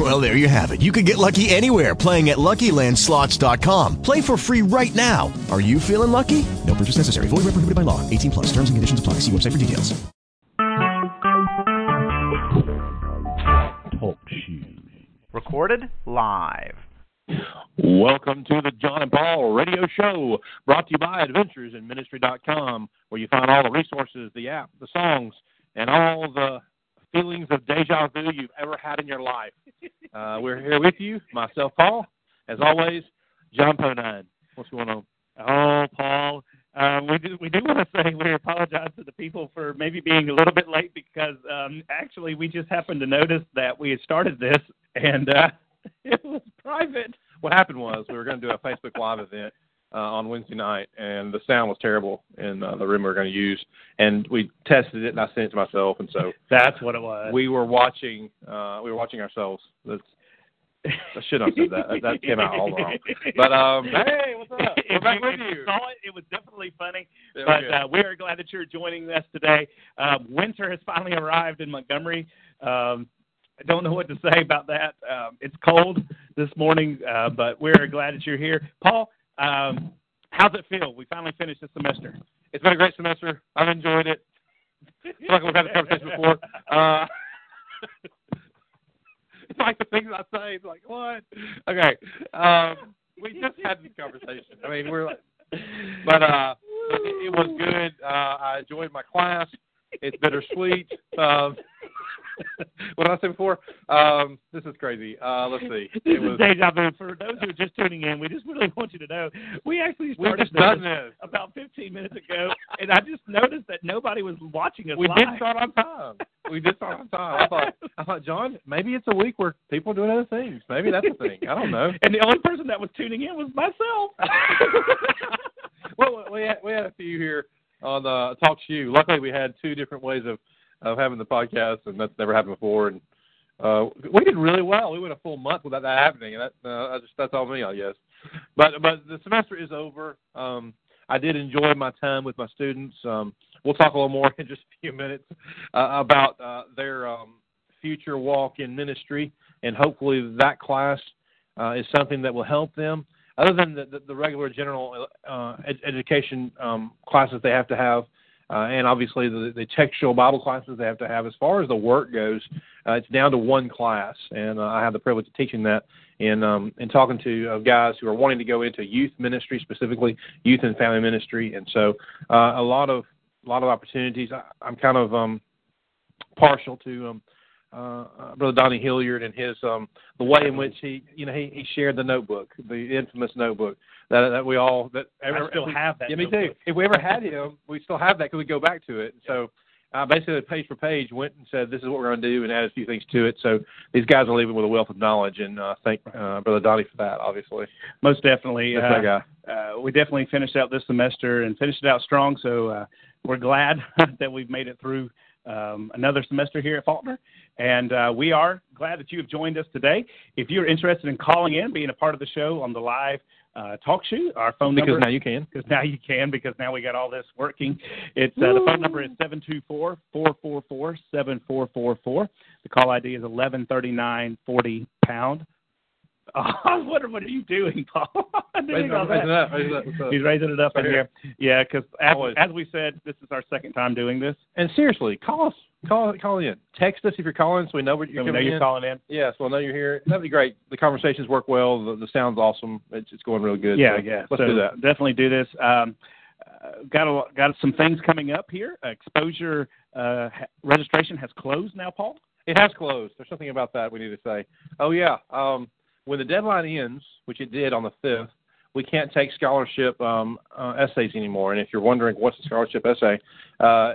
Well, there you have it. You can get lucky anywhere playing at LuckyLandSlots.com. Play for free right now. Are you feeling lucky? No purchase necessary. Void where prohibited by law. 18 plus. Terms and conditions apply. See website for details. Talk shoes. Recorded live. Welcome to the John and Paul Radio Show, brought to you by AdventuresInMinistry.com, where you find all the resources, the app, the songs, and all the feelings of deja vu you've ever had in your life. Uh, we're here with you, myself, Paul, as always, John Ponine. What's going on? Oh, Paul, um, we do we do want to say we apologize to the people for maybe being a little bit late because um, actually we just happened to notice that we had started this and uh, it was private. What happened was we were going to do a Facebook Live event uh, on Wednesday night, and the sound was terrible in uh, the room we were going to use. And we tested it, and I sent it to myself, and so That's what it was. we were watching. Uh, we were watching ourselves. That's, I should not have said that. That- That came out all wrong. But um, hey, what's up? We're If back you- with if you. saw it, it was definitely funny. Yeah, but good. uh, we are glad that you're joining us today. Um, winter has finally arrived in Montgomery. Um, I don't know what to say about that. Um, it's cold this morning, uh, but we're glad that you're here. Paul, um, how's it feel? We finally finished the semester. It's been a great semester. I've enjoyed it. I feel like we've had this conversation before. Uh, it's like the things I say. It's like what? Okay. Um, we just had this conversation. I mean, we're like, but uh, it, it was good. Uh, I enjoyed my class. It's bittersweet. Um, what did I say before? Um, this is crazy. Uh, let's see. This It is was, deja vu. For those who are just tuning in, we just really want you to know we actually started just done this this. about 15 minutes ago, and I just noticed that nobody was watching us We live. did start on time. We did start on time. I thought, I thought, John, maybe it's a week where people are doing other things. Maybe that's the thing. I don't know. And the only person that was tuning in was myself. well, we had, we had a few here on uh, Talk to You. Luckily, we had two different ways of of having the podcast, and that's never happened before. And uh, we did really well. We went a full month without that happening, and that uh, that's just that's all me, I guess. But but the semester is over. Um, I did enjoy my time with my students. Um, we'll talk a little more in just a few minutes uh, about uh, their um, future walk in ministry, and hopefully that class uh, is something that will help them. Other than the, the, the regular general uh, ed- education um, classes they have to have, uh, and obviously the, the textual Bible classes they have to have. As far as the work goes, uh, it's down to one class, and uh, I have the privilege of teaching that and um, and talking to uh, guys who are wanting to go into youth ministry, specifically youth and family ministry, and so uh, a lot of a lot of opportunities. I, I'm kind of um, partial to um, uh, uh, Brother Donnie Hilliard and his um, the way in which he you know he, he shared the notebook, the infamous notebook that that we all that I still have that Yeah, me notebook. too. If we ever had him, we still have that because we go back to it. So uh, basically, page for page, went and said, "This is what we're going to do," and added a few things to it. So these guys are leaving with a wealth of knowledge, and uh, thank uh, Brother Donnie for that. Obviously, Most definitely. uh, guy. uh, we definitely finished out this semester and finished it out strong. So uh, we're glad that we've made it through um, another semester here at Faulkner. And uh, we are glad that you have joined us today. If you're interested in calling in, being a part of the show on the live uh, talk show, our phone Because number now you can. because now you can because now we got all this working. It's uh, the phone number is seven two four four four four seven four four four. The call ID is eleven thirty nine forty pound. Oh, I was wondering what are you doing, Paul? I didn't know it that. raise it up, raise it up. He's raising it up Right in here. here. Yeah, because as, as we said, this is our second time doing this. And seriously, call us. Call call in. Text us if you're calling, so we know what you're So we know you're in. calling in. Yes, well, know you're here. That'd be great. The conversations work well. The, the sound's awesome. It's, it's going really good. Yeah, so yeah. Let's so do that. Definitely do this. Um, uh, got a, got some things coming up here. Exposure uh, ha- registration has closed now, Paul. It has closed. There's something about that we need to say. Oh yeah. Um, when the deadline ends, which it did on the fifth, we can't take scholarship um, uh, essays anymore. And if you're wondering what's a scholarship essay, uh,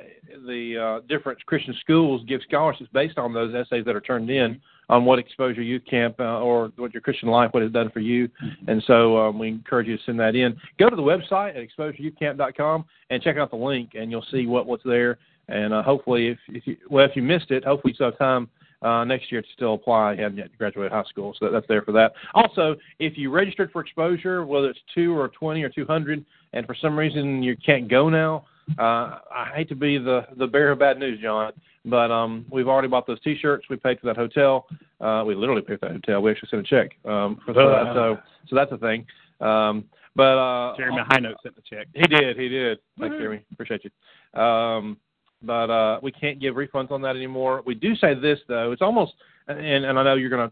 the uh, different Christian schools give scholarships based on those essays that are turned in on what Exposure Youth Camp uh, or what your Christian life, what it's done for you. And so um, we encourage you to send that in. Go to the website at exposureyouthcamp.com and check out the link, and you'll see what, what's there. and uh, hopefully, if, if you well, if you missed it, hopefully you still have time uh, next year to still apply. You haven't yet graduated high school, so that, that's there for that. Also, if you registered for exposure, whether it's two or twenty or two hundred, and for some reason you can't go now, uh, I hate to be the the bearer of bad news, John, but um, we've already bought those T-shirts. We paid for that hotel. Uh, we literally paid for that hotel. We actually sent a check um, for that, so so that's a thing. Um, but uh, Jeremy High Note sent the check. he did. He did. Thanks, Jeremy. Appreciate you. Um, but uh, we can't give refunds on that anymore. We do say this though. It's almost, and and I know you're gonna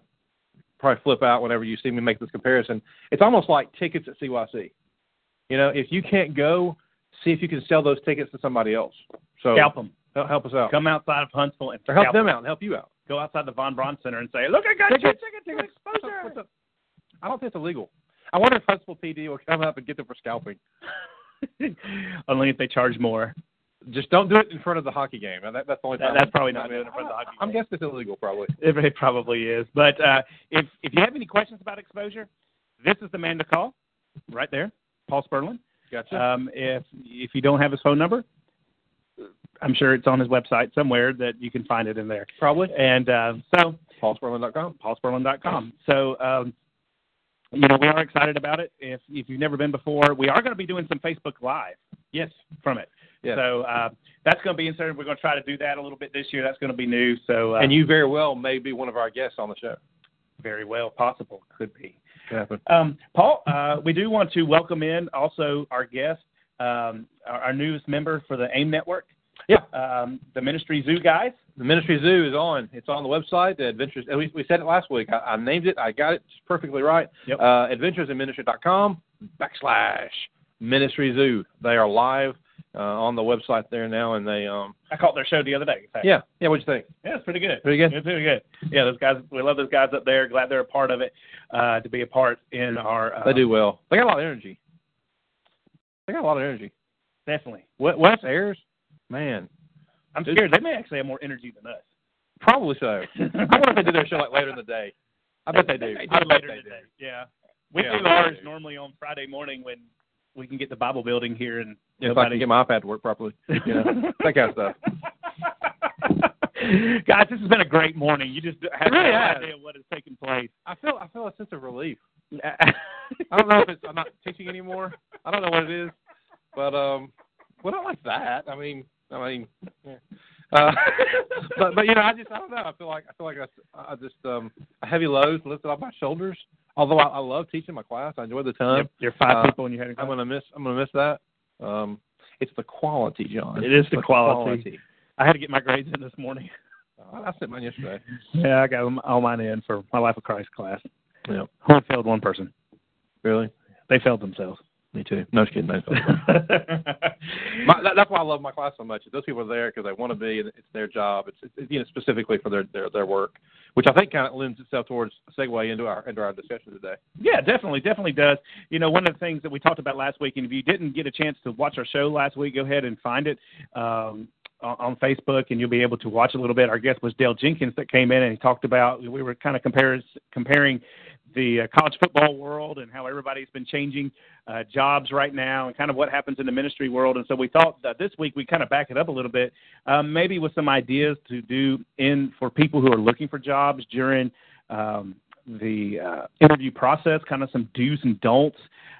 probably flip out whenever you see me make this comparison. It's almost like tickets at CYC. You know, if you can't go, see if you can sell those tickets to somebody else. So Scalp them. help, help us out. Come outside of Huntsville and or help them out and help you out. Go outside the Von Braun Center and say, "Look, I got your Tickets. ticket to What's exposure." up? I don't think it's illegal. I wonder if Huntsville PD will come up and get them for scalping. Only if they charge more. Just don't do it in front of the hockey game. That, that's the only That- time. that's probably not I mean, doing it in front of the hockey I'm game. guessing it's illegal, probably. It, it probably is. But uh, if if you have any questions about exposure, this is the man to call, right there, Paul Spurlin. Gotcha. Um, if if you don't have his phone number, I'm sure it's on his website somewhere that you can find it in there. probably. And uh, so PaulSpurlin.com. paulspurlin.com. So, um, you know, we are excited about it. If if you've never been before, we are going to be doing some Facebook Live. Yes, from it. Yes. So uh, that's going to be inserted. We're going to try to do that a little bit this year. That's going to be new. So, uh, and you very well may be one of our guests on the show. very well possible could be. Could happen. Um, Paul, uh, we do want to welcome in also our guest, um, our, our newest member for the AIM Network. Yeah. Um, the Ministry Zoo guys. The Ministry Zoo is on. It's on the website. The Adventures. and We, we said it last week. I, I named it. I got it perfectly right. Yep. Uh, adventuresinministry.com backslash Ministry Zoo. They are live uh, on the website there now, and they um I caught their show the other day. yeah yeah. What'd you think? Yeah, it's pretty good. Pretty good? It's pretty good. Yeah, those guys. We love those guys up there. Glad they're a part of it. Uh, to be a part in our. Uh, They do well. They got a lot of energy. They got a lot of energy. definitely. Wes Ayers, man, I'm scared they may actually have more energy than us. probably so. I wonder if they do their show like later in the day. I bet they do. They I do bet later they do. day. Yeah. We Yeah, do ours do. normally on Friday morning when we can get the Bible building here and If I can get my iPad to work properly, you know, that kind of stuff. Guys, this has been a great morning. You just have really no has. idea what is taking place. I feel I feel a sense of relief. I don't know if it's I'm not teaching anymore. I don't know what it is, but um, well, not like that. I mean, I mean, yeah. uh, but but you know, I just I don't know. I feel like I feel like I, I just um a heavy load lifted off my shoulders. Although I, I love teaching my class, I enjoy the time. You're five Uh, people in your head. I'm gonna miss I'm gonna miss that. Um, it's the quality, John. It is the It's quality. I had to get my grades in this morning. I, I sent mine yesterday. Yeah, I got all mine in for my Life of Christ class. Yeah. Only failed one person. Really? They failed themselves. Me too. No just kidding. No, my, that, that's why I love my class so much. Those people are there because they want to be, and it's their job. It's, it's you know specifically for their their their work, which I think kind of lends itself towards a segue into our into our discussion today. Yeah, definitely, definitely does. You know, one of the things that we talked about last week, and if you didn't get a chance to watch our show last week, go ahead and find it um, on, on Facebook, and you'll be able to watch a little bit. Our guest was Dale Jenkins that came in, and he talked about we were kind of compares, comparing the uh, college football world and how everybody's been changing uh, jobs right now, and kind of what happens in the ministry world. And so we thought that this week we kind of back it up a little bit, um, maybe with some ideas to do in for people who are looking for jobs during. Um, the uh, interview process, kind of some do's and don'ts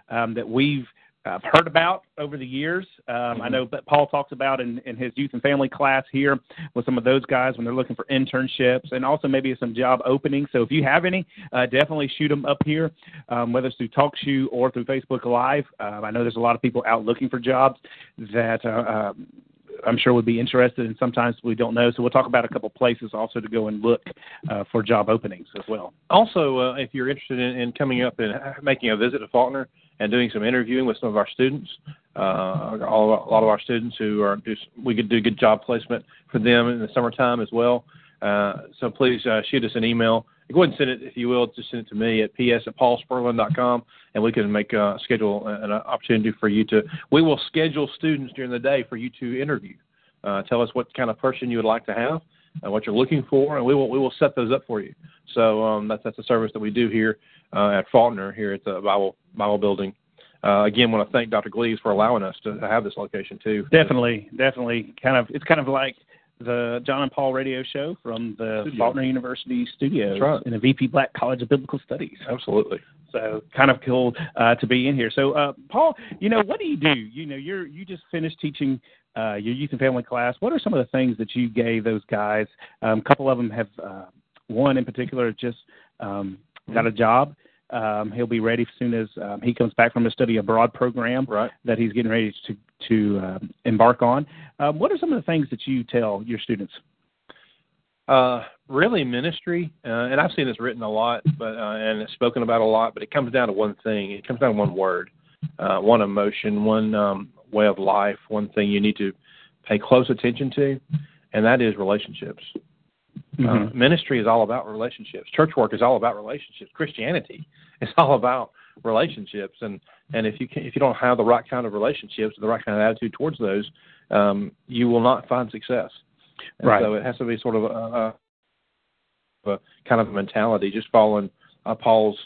um, that we've uh, heard about over the years. Um, I know that Paul talks about in, in his youth and family class here with some of those guys when they're looking for internships and also maybe some job openings. So if you have any, uh, definitely shoot them up here, um, whether it's through TalkShoe or through Facebook Live. Um, I know there's a lot of people out looking for jobs that uh, um, I'm sure would be interested, and sometimes we don't know. So we'll talk about a couple places also to go and look uh, for job openings as well. Also, uh, if you're interested in, in coming up and making a visit to Faulkner and doing some interviewing with some of our students, uh, all, a lot of our students who are do, we could do good job placement for them in the summertime as well. Uh, so please uh, shoot us an email. Go ahead and send it if you will. Just send it to me at ps at paulspurlin.com, and we can make a schedule an opportunity for you to. We will schedule students during the day for you to interview. Uh, tell us what kind of person you would like to have, and what you're looking for, and we will we will set those up for you. So um, that's that's a service that we do here uh, at Faulkner here at the Bible Bible Building uh, again, want to thank Dr. Gleaves for allowing us to, to have this location too. Definitely, definitely. Kind of, it's kind of like the John and Paul radio show from the Studio. Faulkner University studios right. in the VP Black College of Biblical Studies. Absolutely. So kind of cool uh, to be in here. So, uh, Paul, you know, what do you do? You know, you're you just finished teaching uh, your youth and family class. What are some of the things that you gave those guys? Um, a couple of them have, uh, one in particular, just um, got a job. Um, he'll be ready as soon as um, he comes back from a study abroad program Right. that he's getting ready to to um, embark on. Um, what are some of the things that you tell your students? Uh, really, ministry, uh, and I've seen this written a lot, but uh, and it's spoken about a lot. But it comes down to one thing. It comes down to one word, uh, one emotion, one um, way of life, one thing you need to pay close attention to, and that is relationships. Uh, ministry is all about relationships. Church work is all about relationships. Christianity is all about relationships, and and if you can, if you don't have the right kind of relationships, the right kind of attitude towards those, um, you will not find success. And Right. So it has to be sort of a, a, a kind of a mentality, just following uh, Paul's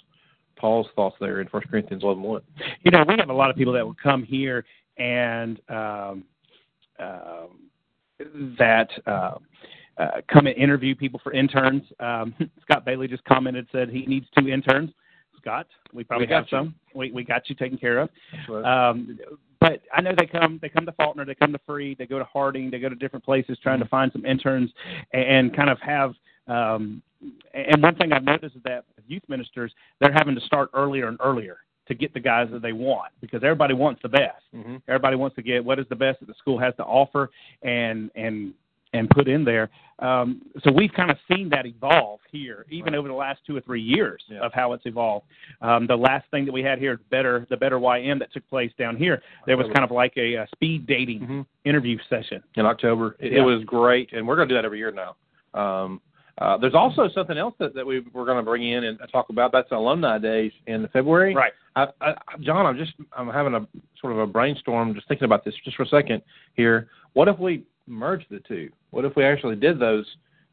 Paul's thoughts there in First Corinthians eleven one. you know, we have a lot of people that will come here and um, um, that uh, uh, come and interview people for interns. Um, Scott Bailey just commented said he needs two interns. Scott, we probably We got have some. We we got you taken care of. right. Um, but I know they come they come to Faulkner, they come to Freed, they go to Harding, they go to different places trying to find some interns and, and kind of have. Um, and one thing I've noticed is that youth ministers they're having to start earlier and earlier to get the guys that they want because everybody wants the best. Mhm. Everybody wants to get what is the best that the school has to offer and and and put in there. Um, so we've kind of seen that evolve here, even over the last two or three years Yeah. of how it's evolved. Um, the last thing that we had here, better the better YM that took place down here, there was kind of like a, uh speed dating Mhm. interview session. in October. It, Yeah. it was great, and we're going to do that every year now. Um, uh, there's also something else that, that we, we're going to bring in and talk about. That's Alumni Days in February. Right. I, I, John, I'm just I'm having a sort of a brainstorm, just thinking about this just for a second here. What if we merged the two? What if we actually did those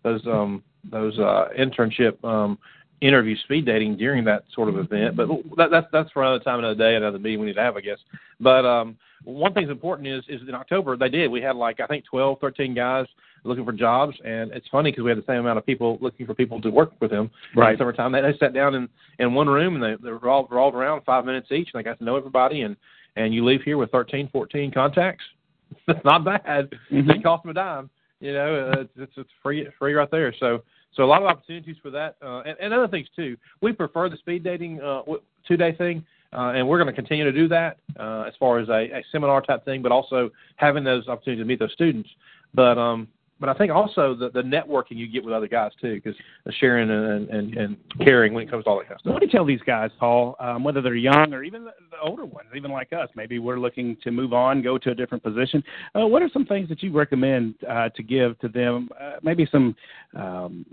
those um, those uh, internship um, interview speed dating during that sort of event? But that, that's that's for another time, another day, another meeting we need to have, I guess. But um, one thing's important is is in October they did. We had like I think 12, 13 guys looking for jobs, and it's funny because we had the same amount of people looking for people to work with them. Right. In the summertime, they, they sat down in in one room and they they revolved, revolved around five minutes each, and they got to know everybody. And and you leave here with 13, 14 contacts. That's not bad. Mhm. It cost them a dime. You know, uh, it's, it's it's free free right there. So so a lot of opportunities for that, uh, and, and other things too. We prefer the speed dating uh, two day thing, uh, and we're going to continue to do that uh, as far as a, a seminar type thing, but also having those opportunities to meet those students. But um, but I think also the, the networking you get with other guys too, because sharing and, and and caring when it comes to all that kind of stuff. what do you tell these guys, Paul, um, whether they're young or even the, the older ones, even like us? Maybe we're looking to move on, go to a different position. Uh, what are some things that you recommend uh, to give to them? Uh, maybe some um,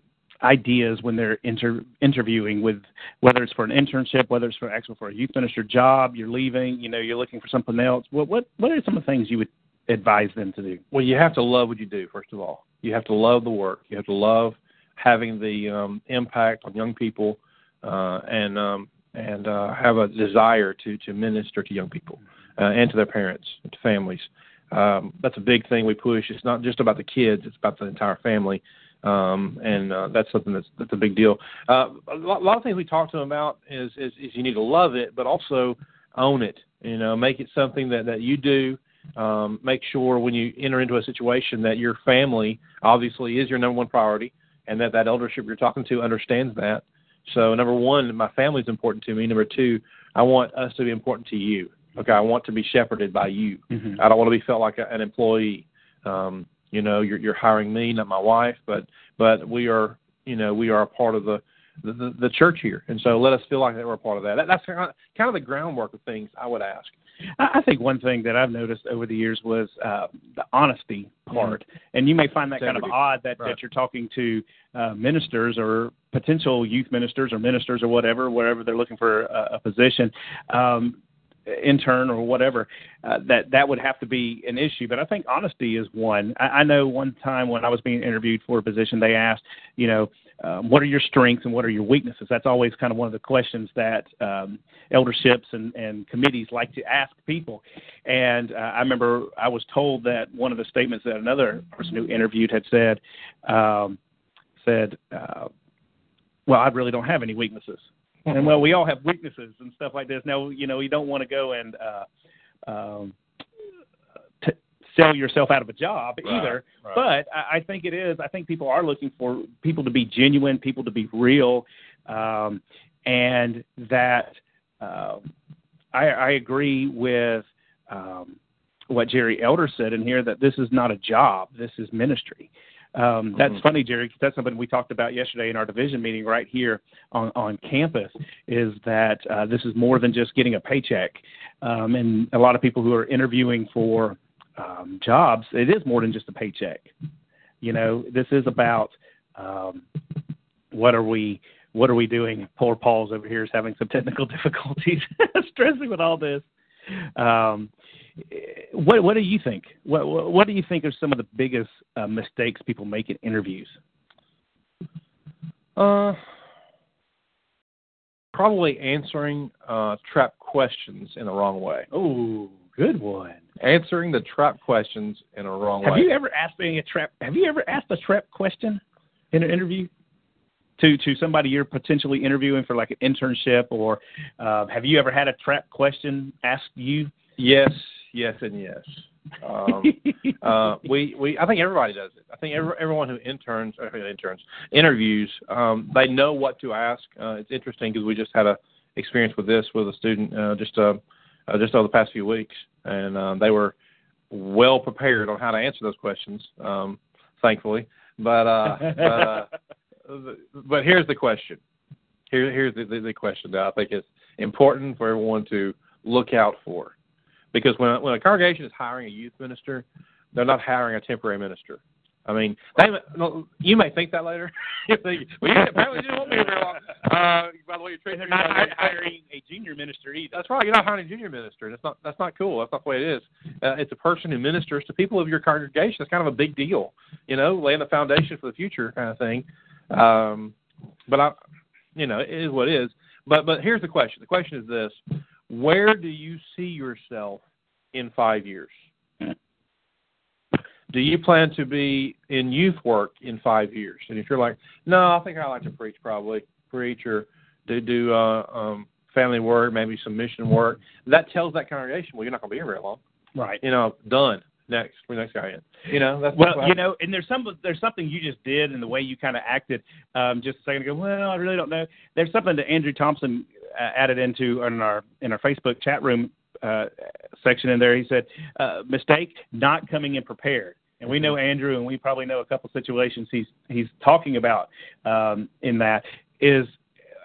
ideas when they're inter- interviewing with whether it's for an internship, whether it's for actual for a youth minister job, you're leaving, you know, you're looking for something else. What what what are some of the things you would advise them to do? Well, you have to love what you do first of all. You have to love the work. You have to love having the um, impact on young people, uh, and um, and uh, have a desire to to minister to young people uh, and to their parents to families. Um, that's a big thing we push. It's not just about the kids; it's about the entire family, um, and uh, that's something that's that's a big deal. Uh, a, lot, a lot of things we talk to them about is, is is you need to love it, but also own it. You know, make it something that that you do um, make sure when you enter into a situation that your family obviously is your number one priority and that that eldership you're talking to understands that. So number one, my family is important to me. Number two, I want us to be important to you. Okay, I want to be shepherded by you. Mhm. I don't want to be felt like a, an employee. Um, you know, you're you're hiring me, not my wife, but but we are, you know, we are a part of the the, the, the church here, and so let us feel like that we're a part of that. that that's kind of, kind of the groundwork of things I would ask. I I think one thing that I've noticed over the years was uh, the honesty part, and you may find that kind of odd that, Right. that you're talking to uh, ministers or potential youth ministers or ministers or whatever, wherever they're looking for a, a position, um, intern or whatever, uh, that that would have to be an issue. But I think honesty is one. I, I know one time when I was being interviewed for a position, they asked, you know, um, what are your strengths and what are your weaknesses? That's always kind of one of the questions that um, elderships and, and committees like to ask people. And uh, I remember I was told that one of the statements that another person who interviewed had said um, said, uh, "Well, I really don't have any weaknesses." and well, we all have weaknesses and stuff like this. Now, you know, you don't want to go and uh, um, sell yourself out of a job Right, either. right. But I, I think it is. I think people are looking for people to be genuine, people to be real, um, and that um, I, I agree with um, what Jerry Elder said in here that this is not a job. This is ministry. Um, that's Mhm. funny, Jerry. that's something we talked about yesterday in our division meeting right here on, on campus. Is that uh, this is more than just getting a paycheck, um, and a lot of people who are interviewing for um, jobs, it is more than just a paycheck. You know, this is about um, what are we what are we doing? Poor Paul's over here is having some technical difficulties, stressing with all this. Um, what what do you think? What what, what do you think are some of the biggest uh, mistakes people make in interviews? Uh, probably answering uh, trap questions in the wrong way. Oh, good one. Answering the trap questions in a wrong Have way. you ever asked any a trap? Have you ever asked a trap question in an interview to to somebody you're potentially interviewing for like an internship, or uh, have you ever had a trap question asked you? Yes, yes, and yes. Um, uh, we we I think everybody does it. I think every, everyone who interns or who interns interviews um, they know what to ask. Uh, it's interesting because we just had a experience with this with a student uh, just uh, uh, just over the past few weeks, and um, they were well prepared on how to answer those questions. Um, thankfully, but uh, but, uh, but here's the question. Here here's the, the, the question that I think is important for everyone to look out for because when when a congregation is hiring a youth minister, they're not hiring a temporary minister. I mean, they, you may think that later. well, you apparently didn't want me very long. Uh, by the way, you're They're not like- hiring a junior minister either. That's right. You're not hiring a junior minister. That's not that's not cool. That's not the way it is. Uh, it's a person who ministers to people of your congregation. It's kind of a big deal, you know, laying the foundation for the future kind of thing. Um, but I, you know, it is what it is. But but here's the question. The question is this: Where do you see yourself in five years? Do you plan to be in youth work in five years? And if you're like, no, I think I like to preach, probably preach or do do uh, um, family work, maybe some mission work. That tells that congregation, well, you're not going to be here very long. Right. You know, done. Next, we're next guy in. You know, that's Well, you know, and there's some there's something you just did and the way you kind of acted um, just a second ago. Well, I really don't know. There's something that Andrew Thompson uh, added into in our in our Facebook chat room uh, section in there. He said, uh, "Mistake: not coming in prepared." And we know Andrew, and we probably know a couple situations he's he's talking about um, in that is.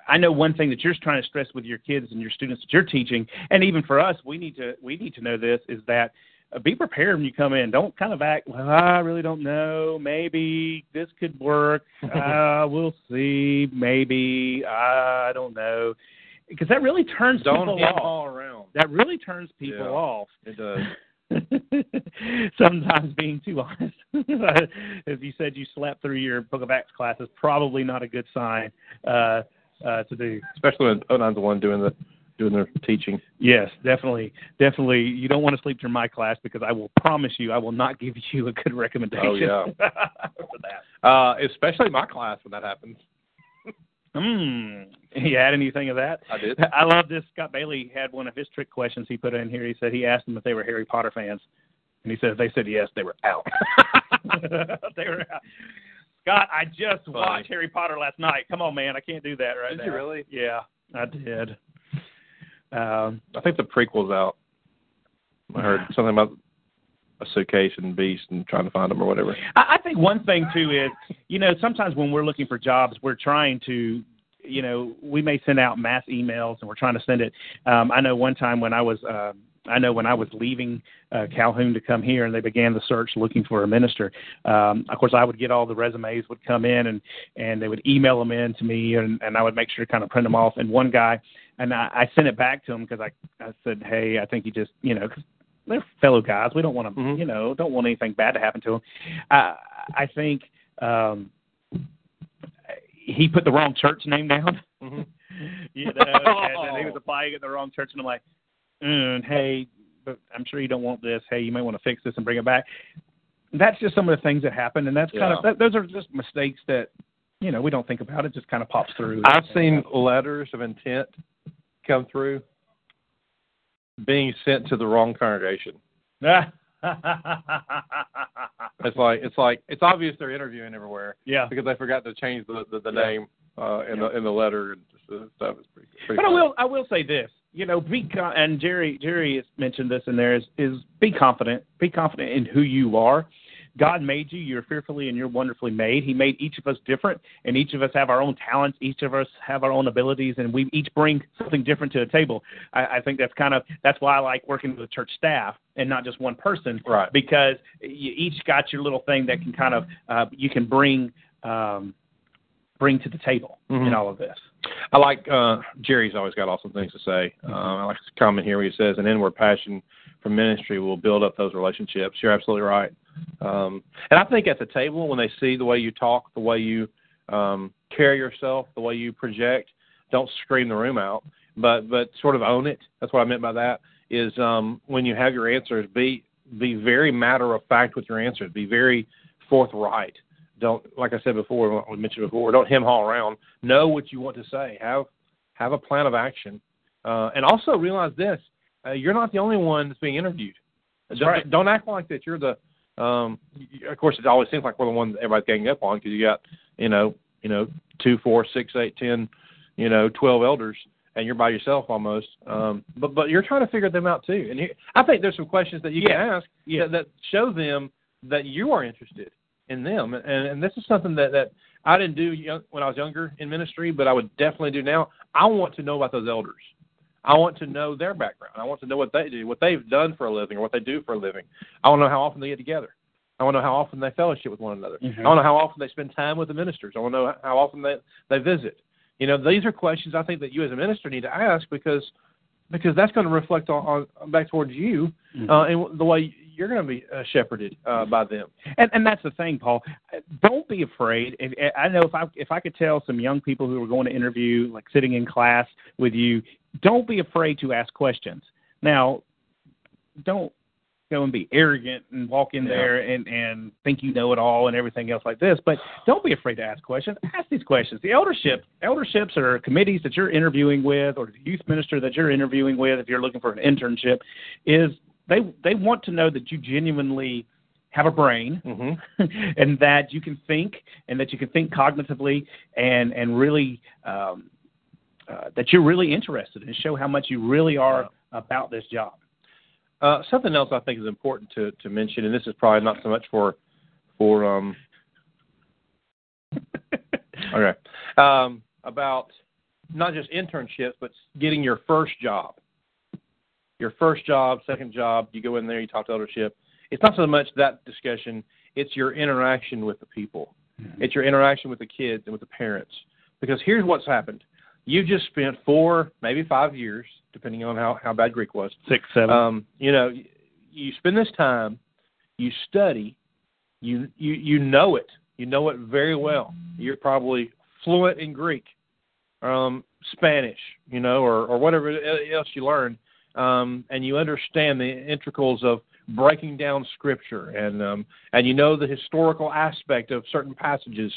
I know one thing that you're trying to stress with your kids and your students that you're teaching, and even for us, we need to we need to know this is that uh, be prepared when you come in. Don't kind of act, well, I really don't know. Maybe this could work. uh, we'll see. Maybe. I don't know. Because that really turns don't people off. all around. That really turns people Yeah. off. It does. Sometimes being too honest. As you said, you slept through your Book of Acts class is probably not a good sign uh, uh, to do. Especially when Onon's the one doing the doing the teaching. Yes, definitely, definitely. You don't want to sleep through my class because I will promise you I will not give you a good recommendation. Oh, yeah. for that. Uh, especially my class when that happens. Hmm. You had anything of that? I did. I love this. Scott Bailey had one of his trick questions he put in here. He said he asked them if they were Harry Potter fans, and he said if they said yes, they were out. they were out. Scott, I just Funny. watched Harry Potter last night. Come on, man, I can't do that right Did now. you really? Yeah, I did. Um, I think the prequel's out. I heard something about a suitcase and beast and trying to find them or whatever. I, think one thing too is, you know, sometimes when we're looking for jobs, we're trying to, you know, we may send out mass emails and we're trying to send it. Um, I know one time when I was, uh, I know when I was leaving uh, Calhoun to come here, and they began the search looking for a minister. Um, of course, I would get all the resumes would come in, and and they would email them in to me, and and I would make sure to kind of print them off. And one guy, and I, I sent it back to him because I I said, hey, I think you just, you know, they're fellow guys. We don't want to, Mhm. you know, don't want anything bad to happen to them. I I think um, he put the wrong church name down. Mhm. you know, and then he was applying at the wrong church, and I'm like, mm, hey, but I'm sure you don't want this. Hey, you may want to fix this and bring it back. That's just some of the things that happen, and that's kind of that, those are just mistakes that you know we don't think about. It just kind of pops through. I've seen letters of intent come through being sent to the wrong congregation. It's like it's like it's obvious they're interviewing everywhere yeah. because they forgot to change the the, the Yeah. name uh, in the in the letter and stuff. It's pretty, pretty But I will I will say this, you know, be con- and Jerry Jerry has mentioned this in there is is be confident, be confident in who you are. God made you. You're fearfully and you're wonderfully made. He made each of us different, and each of us have our own talents. Each of us have our own abilities, and we each bring something different to the table. I, I think that's kind of that's why I like working with the church staff and not just one person, Right. Because you each got your little thing that can kind of uh, you can bring um, bring to the table Mhm. in all of this. I like uh, Jerry's always got awesome things to say. Um, I like his comment here where he says, "An inward passion for ministry will build up those relationships." You're absolutely right. Um, and I think at the table, when they see the way you talk, the way you um, carry yourself, the way you project, don't scream the room out, but but sort of own it. That's what I meant by that. Is um, when you have your answers, be be very matter of fact with your answers. Be very forthright. Don't like I said before, we mentioned before. Don't hem haw around. Know what you want to say. Have have a plan of action, uh, and also realize this: uh, you're not the only one that's being interviewed. Don't, right. don't act like that you're the. Um, y- of course, it always seems like we're the one that everybody's ganging up on because you got you know you know two, four, six, eight, ten, you know twelve elders, and you're by yourself almost. Um, but but you're trying to figure them out too. And here, I think there's some questions that you can ask that, that show them that you are interested in them. And, and this is something that, that I didn't do young, when I was younger in ministry, but I would definitely do now. I want to know about those elders. I want to know their background. I want to know what they do, what they've done for a living, or what they do for a living. I want to know how often they get together. I want to know how often they fellowship with one another. Mhm. I want to know how often they spend time with the ministers. I want to know how often they they visit. You know, these are questions I think that you as a minister need to ask because because that's going to reflect on, on back towards you Mhm. uh, and the way you're going to be uh, shepherded uh, by them. And and that's the thing, Paul. Don't be afraid. If, I know if I if I could tell some young people who are going to interview, like sitting in class with you, don't be afraid to ask questions. Now, don't go and be arrogant and walk in Yeah. there and and think you know it all and everything else like this. But don't be afraid to ask questions. Ask these questions. The eldership elderships are committees that you're interviewing with, or the youth minister that you're interviewing with, if you're looking for an internship, is they they want to know that you genuinely have a brain Mm-hmm. and that you can think and that you can think cognitively and and really um, uh, that you're really interested and show how much you really are about this job. Uh, something else I think is important to, to mention, and this is probably not so much for for um, okay um, about not just internships, but getting your first job. Your first job, second job, you go in there, you talk to eldership. It's not so much that discussion; it's your interaction with the people. It's your interaction with the kids and with the parents. Because here's what's happened: you just spent four, maybe five years, depending on how how bad Greek was, Six, seven. um, you know, you spend this time, you study, you you you know it, you know it very well. You're probably fluent in Greek, um, Spanish, you know, or or whatever else you learn, um, and you understand the intricals of breaking down scripture, and um, and you know the historical aspect of certain passages.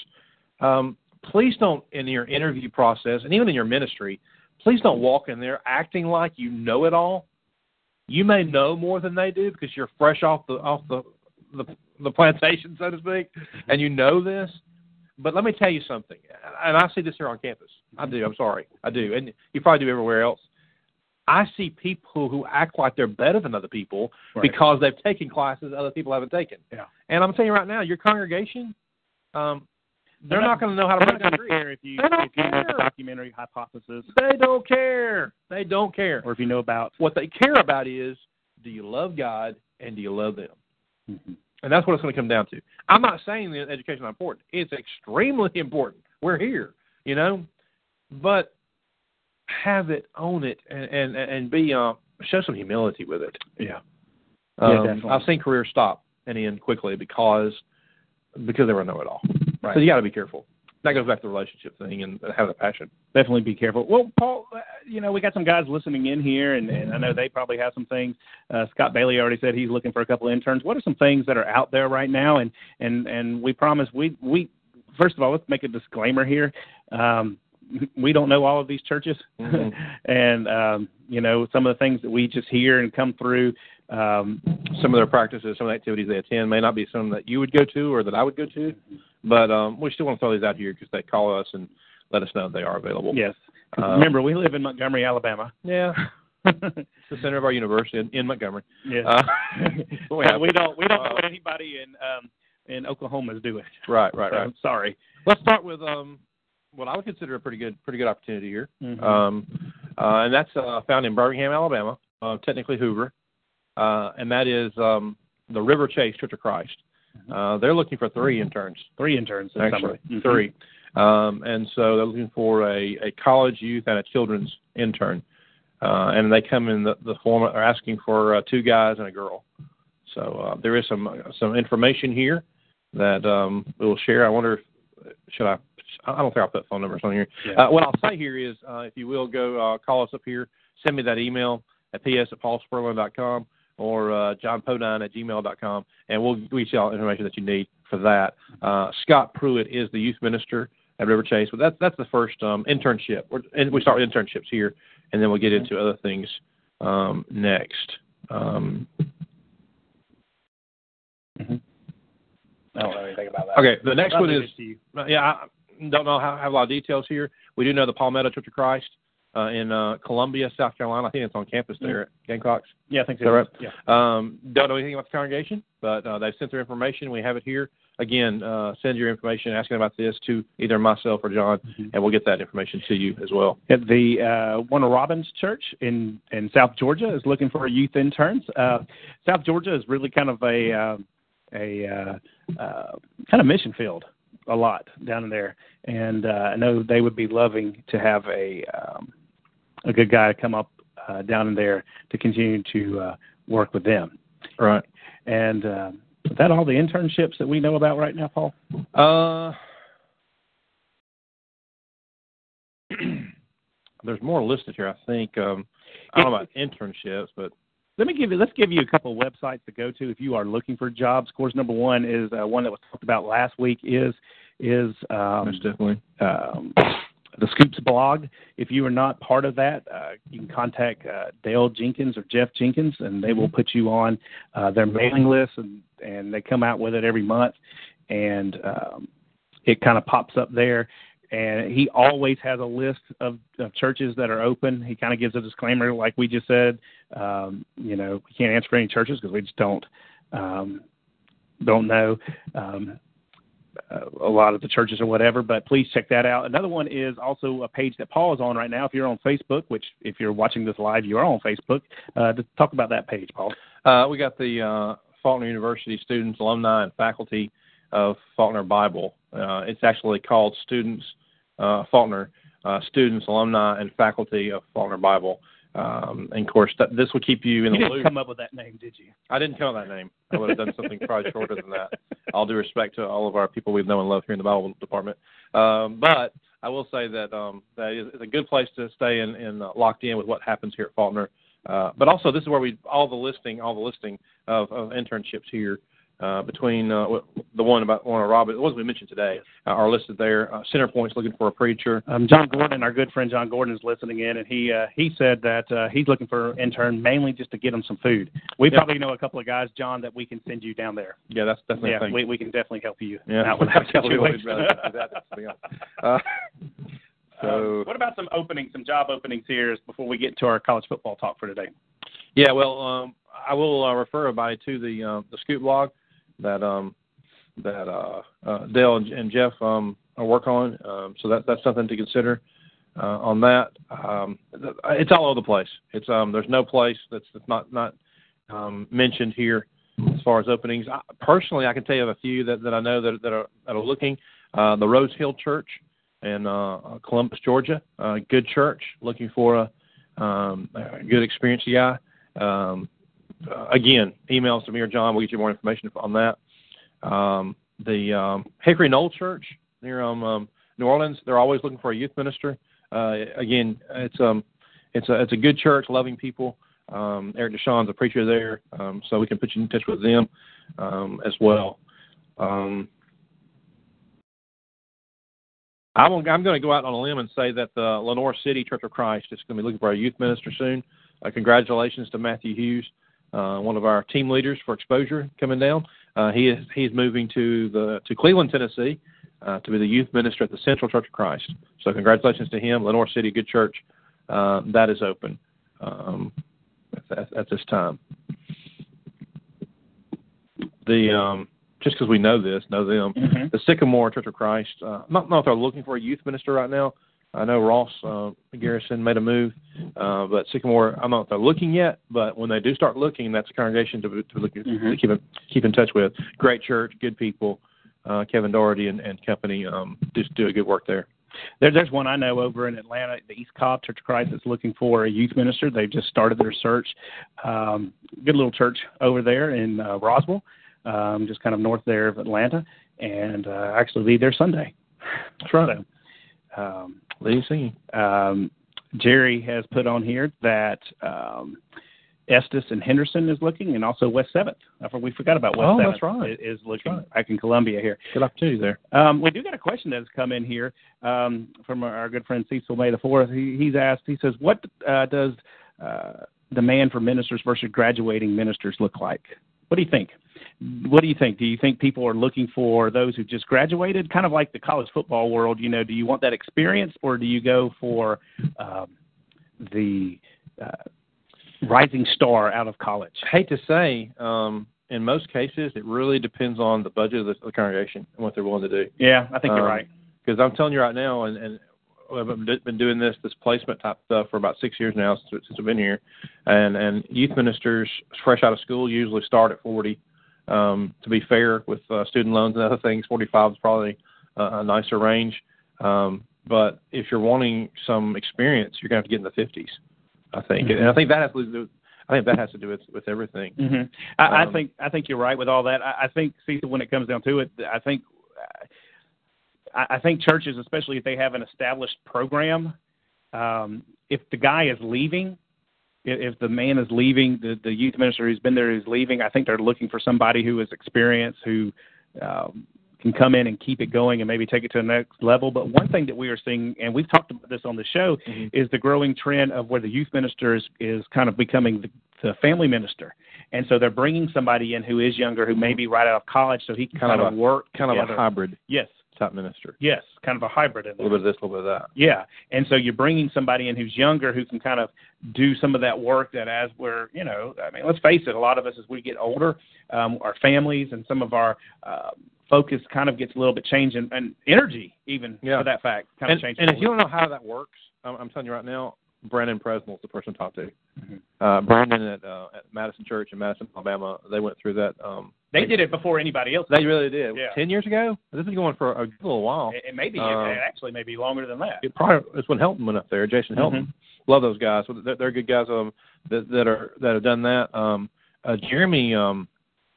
Um, please don't, in your interview process, and even in your ministry, please don't walk in there acting like you know it all you may know more than they do because you're fresh off the off the the, the plantation, so to speak, and you know this. But let me tell you something, and I see this here on campus. I do. I'm sorry, I do, and you probably do everywhere else. I see people who act like they're better than other people Right. because they've taken classes other people haven't taken. Yeah. And I'm telling you right now, your congregation, um, they're, They're not, not- going to know how to They're break not going to care if you They don't if you know the documentary hypothesis They don't care. They don't care. or if you know about. What they care about is, do you love God and do you love them? And that's what it's going to come down to. I'm not saying that education is not important. It's extremely important. We're here, you know, but have it, own it, and and and be uh, show some humility with it. Yeah. Um, Yeah. I've seen careers stop and end quickly because because they were know it all. Right. So you got to be careful. that goes back to the relationship thing and having a passion. definitely be careful. Well, Paul, uh, you know, we got some guys listening in here, and, and I know they probably have some things. Uh, Scott Bailey already said he's looking for a couple of interns. What are some things that are out there right now? And and and we promise we we first of all let's make a disclaimer here. Um, we don't know all of these churches, Mhm. and um, you know some of the things that we just hear and come through. Um, Some of their practices, some of the activities they attend may not be some that you would go to or that I would go to, but um, we still want to throw these out here because they call us and let us know they are available. Yes. Um, remember we live in Montgomery, Alabama. Yeah, it's the center of our university in, in Montgomery. Yeah. Uh, we we don't we don't know Uh, what anybody in um, in Oklahoma is doing. Right, right, So, right. sorry. Let's start with um, what I would consider a pretty good, pretty good opportunity here, Mhm. um, uh, and that's uh, found in Birmingham, Alabama, uh, technically Hoover, uh, and that is um, the Riverchase Church of Christ. Uh, they're looking for three interns, Three interns actually. Mhm. three, um, and so they're looking for a, a college youth and a children's intern, uh, and they come in the, the form are asking for uh, two guys and a girl. So uh, there is some some information here that um, we'll share. I wonder if should I? I don't think I'll put phone numbers on here. Yeah. Uh, what I'll say here is, uh, if you will go uh, call us up here, send me that email at ps at paulspurlin.com or uh, johnpodine at gmail.com, and we'll reach all information that you need for that. Uh, Scott Pruitt is the youth minister at Riverchase, but that's that's the first um, internship. We're, and we start with internships here, and then we'll get into other things um, next. Um, I don't know anything about that. okay, the next I'll one is you. Yeah, I don't know how have a lot of details here. We do know the Palmetto Church of Christ uh, in uh, Columbia, South Carolina. I think it's on campus there at Gamecocks. Yeah, I think that right? Yeah. Um, don't know anything about the congregation, but uh, they've sent their information. We have it here. Again, uh, send your information asking about this to either myself or John, and we'll get that information to you as well. At the uh, Warner Robins Church in in South Georgia is looking for youth interns. Uh, South Georgia is really kind of a uh, a uh, uh, kind of mission field a lot down in there, and uh, I know they would be loving to have a um, a good guy come up uh, down in there to continue to uh, work with them. Right. And uh, is that all the internships that we know about right now, Paul? Uh, there's more listed here. I think. Um, I don't know about internships, but let me give you let's give you a couple of websites to go to if you are looking for jobs. Of course, number one is uh, one that was talked about last week is is um, most definitely. um, the Scoops blog. If you are not part of that, uh, you can contact uh, Dale Jenkins or Jeff Jenkins, and they will put you on uh, their mailing list, and and they come out with it every month, and um, it kind of pops up there. And he always has a list of, of churches that are open. He kind of gives a disclaimer, like we just said. Um, you know, we can't answer for any churches because we just don't um, don't know. Um, a lot of the churches or whatever, but please check that out. Another one is also a page that Paul is on right now. If you're on Facebook, which if you're watching this live, you are on Facebook, uh, to talk about that page, Paul. Uh, we got the uh, Faulkner University students, alumni, and faculty of Faulkner Bible. Uh, it's actually called Students uh, Faulkner uh, Students, Alumni, and Faculty of Faulkner Bible. Um, and of course, that, this will keep you in You the didn't loop. come up with that name, did you? I didn't know that name. I would have done something probably shorter than that. All due respect to all of our people we know and love here in the Bible department. Um, but I will say that um, that is it's a good place to stay in, in uh, locked in with what happens here at Faulkner. Uh, but also, this is where we all the listing, all the listing of, of internships here uh, between uh, the one about one of Robin, the ones we mentioned today, uh, are listed there. Uh, Center Point's looking for a preacher. Um, John Gordon, our good friend John Gordon, is listening in, and he uh, he said that uh, he's looking for an intern mainly just to get him some food. We Yeah. probably know a couple of guys, John, that we can send you down there. Yeah, that's definitely a Yeah, thing. we, we can definitely help you yeah, out with that We would situation. rather do that, to be honest. Uh, so Um, what about some openings, some job openings here before we get to our college football talk for today? Yeah, well, um, I will uh, refer everybody to the uh, the Scoop blog that um, that uh, uh, Dale and, Jeff um, are work on. Um, so that that's something to consider uh, on that. Um, it's all over the place. It's um, there's no place that's, that's not not um, mentioned here as far as openings. I, personally, I can tell you of a few that, that I know that that are that are looking. Uh, the Rose Hill Church in uh, Columbus, Georgia, uh, good church, looking for a, um, a good experienced guy. Um, again, emails to me or John. We'll get you more information on that. Um, the um, Hickory Knoll Church near um, um, New Orleans, they're always looking for a youth minister. Uh, again, it's um, it's a it's a good church, loving people. Um, Eric Deshawn's a preacher there, um, so we can put you in touch with them um, as well. Um, I'm, I'm going to go out on a limb and say that the Lenoir City Church of Christ is going to be looking for a youth minister soon. Uh, congratulations to Matthew Hughes, uh, one of our team leaders for exposure coming down. Uh, he is he's moving to the to Cleveland, Tennessee, uh, to be the youth minister at the Central Church of Christ. So congratulations to him. Lenoir City, good church. Uh, that is open um, at, at, this time. The um, just because we know this, know them. Mm-hmm. The Sycamore Church of Christ. Uh, not know if they're looking for a youth minister right now. I know Ross uh, Garrison made a move, uh, but Sycamore. I'm not if they're looking yet. But when they do start looking, that's a congregation to, to, look, Mm-hmm. to keep in, keep in touch with. Great church, good people. Uh, Kevin Doherty and, and company um, just do a good work there. There, there's one I know over in Atlanta, the East Cobb Church of Christ, that's looking for a youth minister. They've just started their search. Um, good little church over there in uh, Roswell, um, just kind of north there of Atlanta, and uh, actually lead there Sunday. That's right. So, um, Singing. um, Jerry has put on here that um, Estes and Henderson is looking, and also West Seventh. We forgot about West Seventh. Oh, Seventh. that's right. Is looking right. back in Columbia here. Good opportunity there. Um, we do got a question that has come in here um, from our, our good friend Cecil May the Fourth. He, he's asked. He says, "What uh, does uh, demand for ministers versus graduating ministers look like? What do you think? What do you think? Do you think people are looking for those who just graduated, kind of like the college football world? You know, do you want that experience, or do you go for um, the uh, rising star out of college?" hate to say, um, in most cases, it really depends on the budget of the, the congregation and what they're willing to do. Yeah, I think you're Um, right. Because I'm telling you right now, and, and I've been doing this this placement type stuff for about six years now since, since I've been here, and and youth ministers fresh out of school usually start at 40. Um, to be fair, with uh, student loans and other things, 45 is probably uh, a nicer range. Um, but if you're wanting some experience, you're going to have to get in the 50s. I think, and I think that has to do. I think that has to do with with everything. hmm I, I Um, think I think you're right with all that. I, I think, Cecil, when it comes down to it, I think I, I think churches, especially if they have an established program, um, if the guy is leaving, if, if the man is leaving, the the youth minister who's been there is leaving, I think they're looking for somebody who is experienced, who um, can come in and keep it going and maybe take it to the next level. But one thing that we are seeing, and we've talked about this on the show, is the growing trend of where the youth minister is, is kind of becoming the, the family minister. And so they're bringing somebody in who is younger, who may be right out of college, so he can kind, Kind of of a- work Kind of a hybrid. Yes, type minister. yes, kind of a hybrid in A little bit of this, a little bit of that. Yeah, and so you're bringing somebody in who's younger who can kind of do some of that work that as we're, you know, I mean, let's face it, a lot of us as we get older, um, our families and some of our uh, focus kind of gets a little bit changed and, and energy even Yeah. for that fact kind And, of changes. and if you don't know how that works, I'm, I'm telling you right now, Brandon Presnell is the person to talk to. Mhm. Uh, Brandon at, uh, at Madison Church in Madison, Alabama, they went through that. Um, they did it before anybody else. They really did. Yeah. Ten years ago. This has been going for a good little while. It, it may be Um, it actually may be longer than that. It probably it's when Helton went up there. Jason Helton. Mm-hmm. Love those guys. They're, they're good guys um, that that are that have done that. Um, uh, Jeremy um,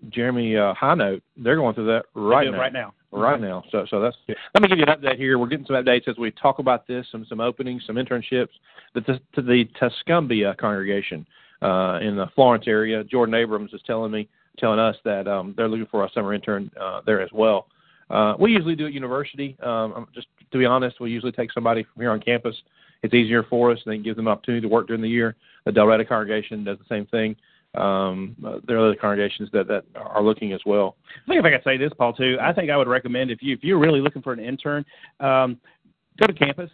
Jeremy uh, High Note. They're going through that right now. right now. Right now. So so that's let me give you an update here. We're getting some updates as we talk about this, some some openings, some internships. The to the Tuscumbia congregation uh, in the Florence area. Jordan Abrams is telling me telling us that um, they're looking for a summer intern uh, there as well. Uh, we usually do at university. Um, just to be honest, we usually take somebody from here on campus. It's easier for us and it gives them an opportunity to work during the year. The Delretta congregation does the same thing. Um, there are other congregations that, that are looking as well. I think if I could say this, Paul, too, I think I would recommend if you if you're really looking for an intern, um, go to campus.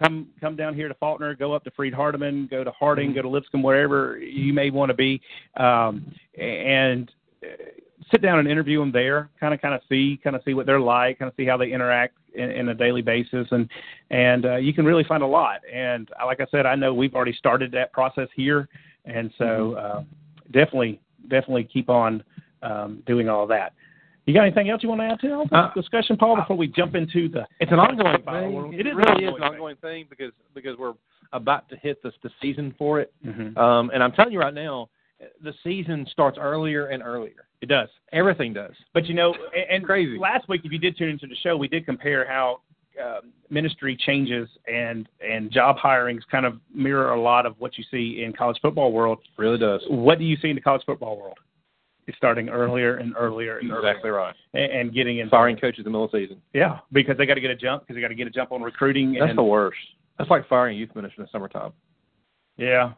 Come come down here to Faulkner, go up to Freed Hardeman, go to Harding, go to Lipscomb, wherever you may want to be, um, and uh, sit down and interview them there. Kind of kind of see kind of see what they're like, kind of see how they interact in, in a daily basis, and and uh, you can really find a lot. And like I said, I know we've already started that process here, and so uh, definitely definitely keep on um, doing all that. You got anything else you want to add to this Uh, discussion, Paul, before we jump into the? It's an ongoing thing. It, really is an ongoing ongoing thing because because we're about to hit the the season for it. Mhm. Um, and I'm telling you right now, the season starts earlier and earlier. It does. Everything does. But you know, and, and Crazy. Last week, if you did tune into the show, we did compare how uh, ministry changes and and job hirings kind of mirror a lot of what you see in college football world. Really does. What do you see in the college football world? It's starting earlier and earlier and earlier, Exactly right. and, and getting in Firing coaches in the middle of the season. Yeah, because they got to get a jump because they got to get a jump on recruiting. That's and, the worst. That's like firing youth minister in the summertime. yeah,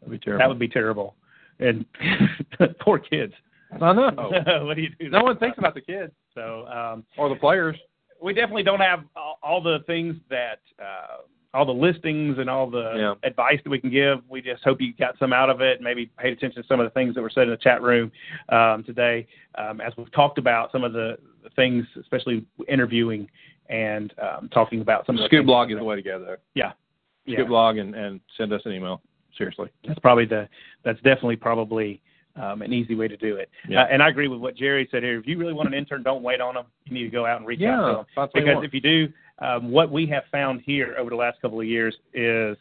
That'd be terrible. that would be terrible. And poor kids. I know. what do you do? no one thinks about the kids So um, or the players. We definitely don't have all, all the things that uh, all the listings and all the Yeah. advice that we can give. We just hope you got some out of it. Maybe paid attention to some of the things that were said in the chat room um, today, um, as we've talked about some of the, things, especially interviewing and um, talking about some of the Scoop blog is the way to go though. Yeah. Scoop Yeah. blog and, and send us an email. Seriously. That's probably the that's definitely probably um, an easy way to do it. Yeah. Uh, and I agree with what Jerry said here. If you really want an intern, don't wait on them. You need to go out and reach out to them. That's what we Because if you do, um, what we have found here over the last couple of years is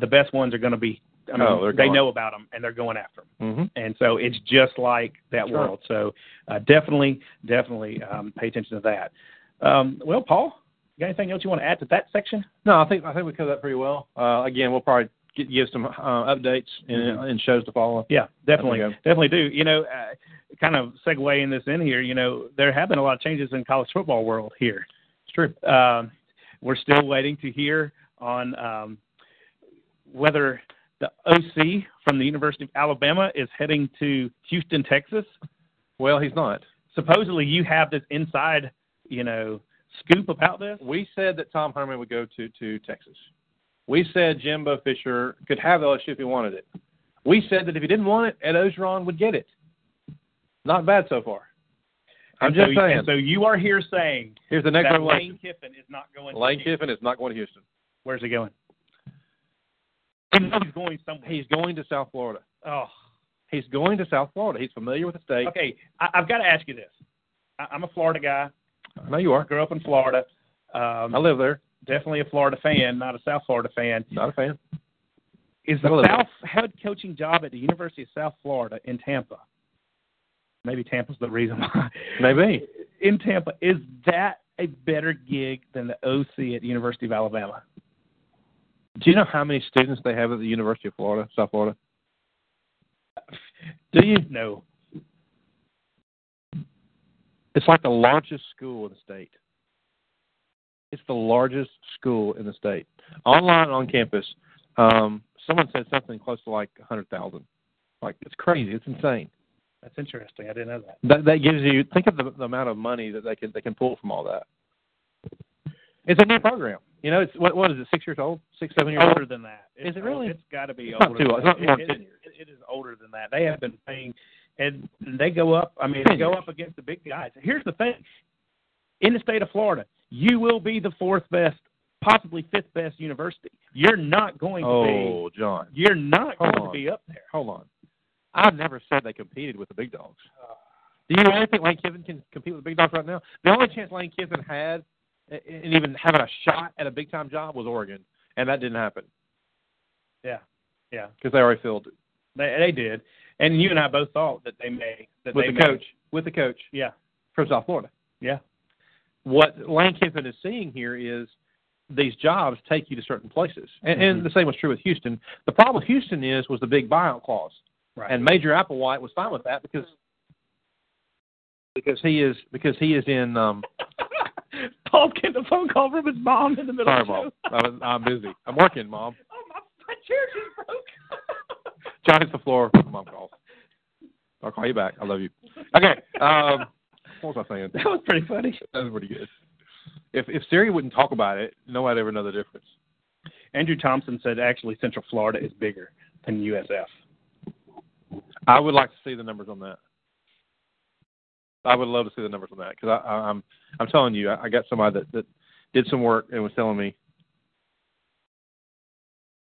the best ones are going to be. I mean, Oh, they know about them and they're going after them. mm-hmm. And so it's just like that Sure. world. So uh, definitely, definitely um, pay attention to that. Um, well, Paul, you got anything else you want to add to that section? No, I think I think we covered that pretty well. Uh, again, we'll probably get, give some uh, updates and, Mhm. and shows to follow. Yeah, definitely, There we go. definitely do. You know, uh, kind of segueing this in here. You know, there have been a lot of changes in college football world here. It's true. Um, we're still waiting to hear on um, whether the OC from the University of Alabama is heading to Houston, Texas. Well, he's not. Supposedly, you have this inside, you know, scoop about this. We said that Tom Herman would go to to Texas. We said Jimbo Fisher could have LSU if he wanted it. We said that if he didn't want it, Ed Orgeron would get it. Not bad so far. I'm And just so, saying. so you are here saying Here's the next that revelation. Lane Kiffin is not going. Lane to Houston. Kiffin is not going to Houston. Where's he going? He's going somewhere. He's going to South Florida. Oh, He's going to South Florida. He's familiar with the state. okay. I, I've got to ask you this. I, I'm a Florida guy. I know you are. Grew up in Florida. Um, I live there. Definitely a Florida fan, not a South Florida fan. Not a fan. Is the. South head coaching job at the University of South Florida in Tampa? Maybe Tampa's the reason why. Maybe. In Tampa, is that a better gig than the OC at the University of Alabama? Do you know how many students they have at the University of Florida, South Florida? Do you? know? It's like the largest school in the state. It's the largest school in the state. Online on campus, um, someone said something close to like a hundred thousand. Like it's crazy. It's insane. That's interesting. I didn't know that. That that gives you think of the, the amount of money that they can they can pull from all that. It's a new program. You know, it's what what is it? Six years old? Six seven years old? older than that. Is It's it really? It's got to be It's not older. too than old. It's not It- it- 10 years. it is older than that. They have been paying, and they go up. I mean, they go up against the big guys. Here's the thing: in the state of Florida, you will be the fourth best, possibly fifth best university. You're not going to be Oh, John. You're not Hold going on. to be up there. Hold on. I've never said they competed with the big dogs. Do you really think Lane Kiffin can compete with the big dogs right now? The only chance Lane Kiffin had, i- in even having a shot at a big time job, was Oregon, and that didn't happen Yeah, yeah, because they already filled it they they did. And you and I both thought that they may that with they the may- coach. With the coach Yeah, from South Florida. yeah, What Lane Kiffin is seeing here is these jobs take you to certain places, and, and Mhm. the same was true with Houston. The problem with Houston is was the big buyout clause. right. And Major Applewhite was fine with that because because he is because he is in. Um, Paul's getting a phone call from his mom in the middle sorry, of the mom. I'm, I'm busy. I'm working, mom. Oh, my, my chair just broke. John hits the floor. Mom calls. I'll call you back. I love you. Okay. Um, what was I saying? that was pretty funny. That was pretty good. If if Siri wouldn't talk about it, nobody'd ever know the difference. Andrew Thompson said actually Central Florida is bigger than USF. I would like to see the numbers on that. I would love to see the numbers on that because I, I, I'm I'm telling you, I, I got somebody that, that did some work and was telling me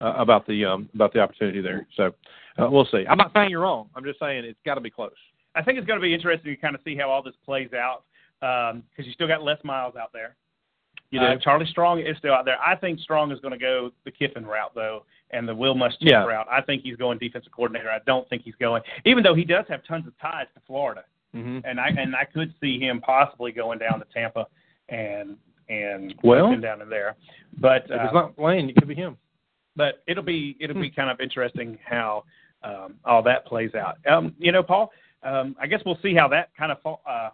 uh, about the um about the opportunity there. So uh, we'll see. I'm not saying you're wrong. I'm just saying it's got to be close. I think it's going to be interesting to kind of see how all this plays out because you still got Les Miles out there. You Uh, know, Charlie Strong is still out there. I think Strong is going to go the Kiffin route though, and the Will Muschamp Yeah. route. I think he's going defensive coordinator. I don't think he's going, even though he does have tons of ties to Florida, hmm and I and I could see him possibly going down to Tampa and and Well- down in there. But If uh, it's not Lane, it could be him. but it'll be it'll be kind of interesting how um, all that plays out. Um, you know, Paul, um, I guess we'll see how that kind of uh,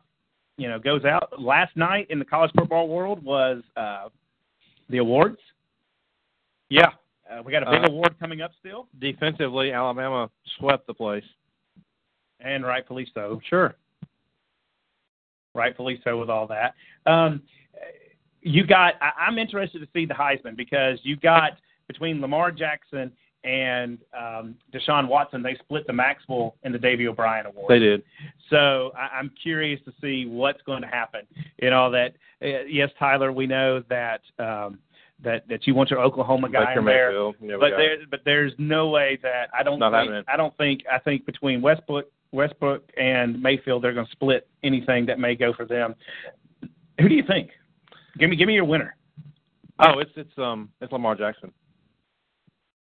you know goes out. Last night in the college football world was uh, the awards. Yeah. Uh, we got a big Uh, award coming up still, Defensively, Alabama swept the place. and rightfully so. Sure. rightfully so with all that. Um, you got. I, I'm interested to see the Heisman because you got between Lamar Jackson and um, Deshaun Watson, they split the Maxwell and the Davy O'Brien Award. They did. So I, I'm curious to see what's going to happen. You know that. Uh, yes, Tyler, we know that. Um, that that you want your Oklahoma guy Baker in there, Yeah, but there but there's no way that I don't Not think happening. I don't think I think between Westbrook Westbrook and Mayfield they're going to split anything that may go for them. Who do you think? Give me give me your winner. Oh, it's it's um it's Lamar Jackson.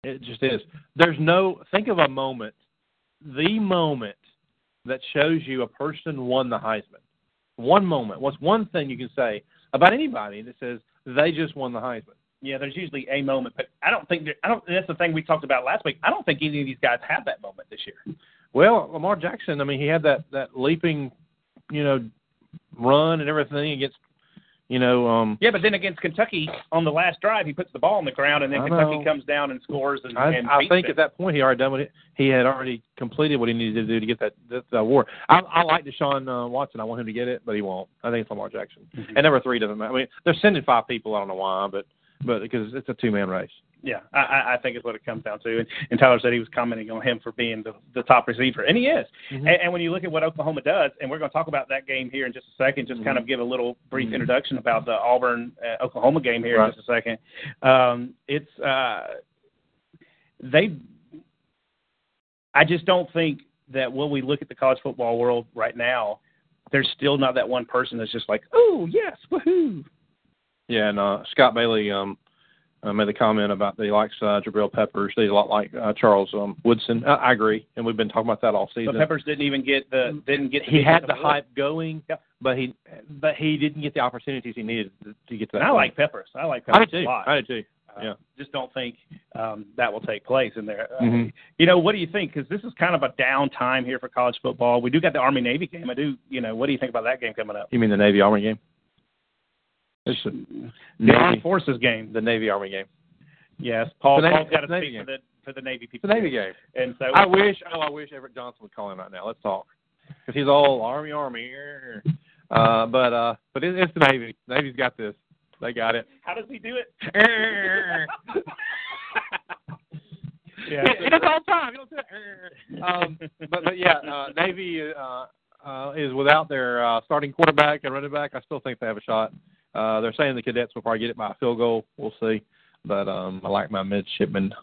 It just is. There's no think of a moment, the moment that shows you a person won the Heisman. One moment. What's one thing you can say about anybody that says they just won the Heisman? Yeah, there's usually a moment, but I don't think there, I don't. That's the thing we talked about last week. I don't think any of these guys have that moment this year. Well, Lamar Jackson. I mean, he had that that leaping, you know, run and everything against, you know, um. Yeah, but then against Kentucky on the last drive, he puts the ball on the ground, and then I Kentucky know. comes down and scores. And, I, and I think them. at that point he already done what he, he had already completed what he needed to do to get that that, that award. I, I like Deshaun uh, Watson. I want him to get it, but he won't. I think it's Lamar Jackson. Mm-hmm. And number three doesn't matter. I mean, they're sending five people. I don't know why, but but because it's a two man race. Yeah, I- I, think is what it comes down to. And, and Tyler said he was commenting on him for being the, the top receiver, and he is. Mm-hmm. And, and when you look at what Oklahoma does, and we're going to talk about that game here in just a second, just kind Mm-hmm. of give a little brief introduction about the Auburn uh, Oklahoma game here Right. in just a second. Um, it's uh, they. I just don't think that when we look at the college football world right now, there's still not that one person that's just like, oh yes, woohoo. Yeah, and uh, Scott Bailey um, uh, made the comment about that he likes uh, Jabril Peppers. He's a lot like uh, Charles um, Woodson. I, I agree, and we've been talking about that all season. But Peppers didn't even get the didn't get. he had the defensive award. hype going, but he but he didn't get the opportunities he needed to, to get to that. And I point. like Peppers. I like I Peppers do too. a lot. I do too. Uh, Yeah. Just don't think um, that will take place in there. Uh, Mhm. You know, what do you think? Because this is kind of a down time here for college football. We do got the Army Navy game. I do. You know, what do you think about that game coming up? You mean the Navy Army game? It's the The Armed Forces game. the Navy Army game. Yes, Paul. Navy, Paul's got to the speak for the for the Navy people. the Navy game. And so I wish. Oh, I wish Everett Johnson would call him right now. Let's talk. Because he's all Army, Army. Uh, but uh, but it, it's the Navy. Navy's got this. They got it. how does he do it? yeah, he does all time. He don't do it. Um, but but yeah, uh, Navy uh, uh, is without their uh, starting quarterback and running back. I still think they have a shot. Uh, they're saying the cadets will probably get it by a field goal. We'll see. But um, I like my midshipmen.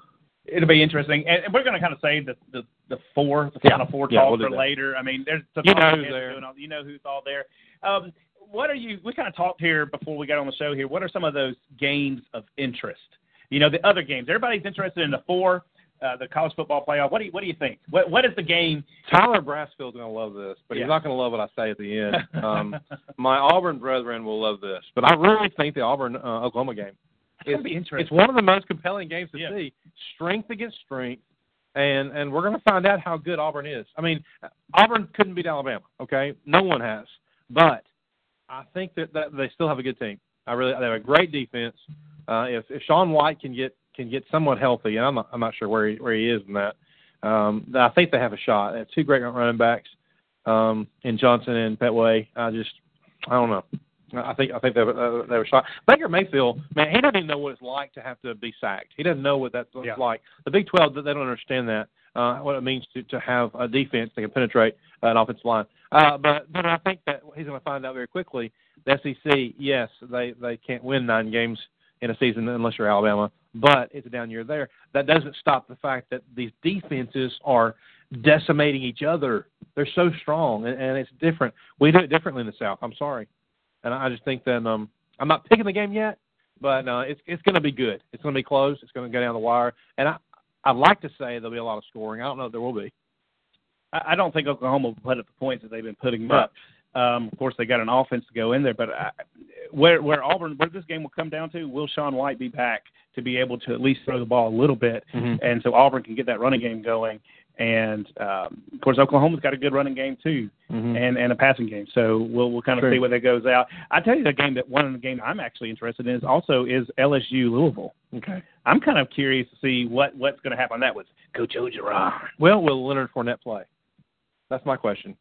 It'll be interesting, and, and we're going to kind of save the the, the four, the Yeah. final four Yeah, talk we'll for that. later. I mean, there's the You know who's there. doing all- you know who's all there. Um, what are you? We kind of talked here before we got on the show here. What are some of those games of interest? You know, the other games. Everybody's interested in the four, uh, the college football playoff. What do you What do you think? What What is the game? Tyler Brassfield's going to love this, but Yeah. he's not going to love what I say at the end. Um, my Auburn brethren will love this, but I really think the Auburn uh, Oklahoma game It's is be interesting. it's one of the most compelling games to Yeah. see. Strength against strength, and and we're going to find out how good Auburn is. I mean, Auburn couldn't beat Alabama. Okay, no one has, but I think that, that they still have a good team. I really they have a great defense. Uh, if if Sean White can get can get somewhat healthy, and I'm not, I'm not sure where he where he is in that. Um, I think they have a shot. They have two great running backs um, in Johnson and Pettway. I just I don't know. I think I think they have, uh, they a shot. Baker Mayfield, man, he doesn't even know what it's like to have to be sacked. He doesn't know what that's Yeah. like. The Big Twelve, they don't understand that uh, what it means to to have a defense that can penetrate an offensive line. Uh, but but I think that he's going to find out very quickly. The SEC, yes, they they can't win nine games in a season unless you're Alabama, but it's a down year there. That doesn't stop the fact that these defenses are decimating each other. They're so strong, and, and it's different. We do it differently in the South. I'm sorry, and I just think that um, I'm not picking the game yet, but uh, it's it's going to be good. It's going to be close. It's going to go down the wire, and I I'd like to say there'll be a lot of scoring. I don't know if there will be. I I don't think Oklahoma will put up the points that they've been putting Right. up. Um, of course, they got an offense to go in there, but I, where where Auburn where this game will come down to, will Sean White be back to be able to at least throw the ball a little bit, Mhm. and so Auburn can get that running game going. And um, of course, Oklahoma's got a good running game too, Mhm. and and a passing game. So we'll we'll kind of Sure. see where that goes out. I tell you, the game that one of the game I'm actually interested in is also is LSU Louisville. Okay. I'm kind of curious to see what what's going to happen on that with Coach Orgeron. Well, will Leonard Fournette play? That's my question.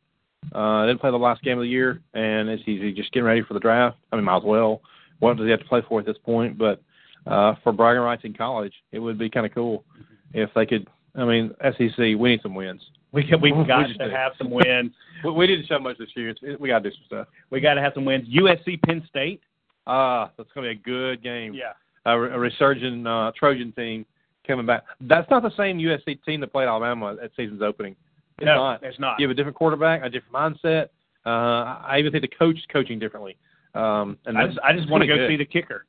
Uh, didn't play the last game of the year, and it's easy just getting ready for the draft. I mean, might as well. What does he have to play for at this point? But uh, for bragging rights in college, it would be kind of cool if they could. I mean, SEC, we need some wins. We can, we've We got just to do. have some wins. We, we didn't show much this year. It's, we got to do some stuff. We got to have some wins. USC Penn State. Ah, that's going to be a good game. Yeah. A, a resurgent uh, Trojan team coming back. That's not the same USC team that played Alabama at season's opening. It's no, not. it's not. You have a different quarterback, a different mindset. Uh, I even think the coach is coaching differently. Um, and I just I just want to go good. see the kicker.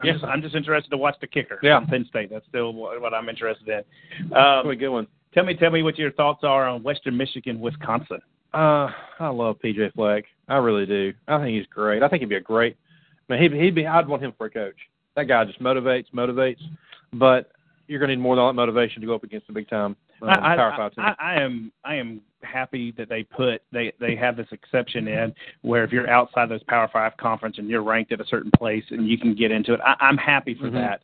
I'm, Yeah. just, I'm just interested to watch the kicker. Yeah. Penn State. That's still what, I'm interested in. That's a Um, good one. tell me, tell me what your thoughts are on Western Michigan, Wisconsin. Uh, I love PJ Fleck. I really do. I think he's great. I think he'd be a great. I mean, he'd, he'd be. I'd want him for a coach. That guy just motivates, motivates. But you're going to need more than that motivation to go up against the big time I, I. I, I am I am happy that they put they they have this exception in where if you're outside those Power Five conference and you're ranked at a certain place and you can get into it. I, I'm happy for Mhm. that.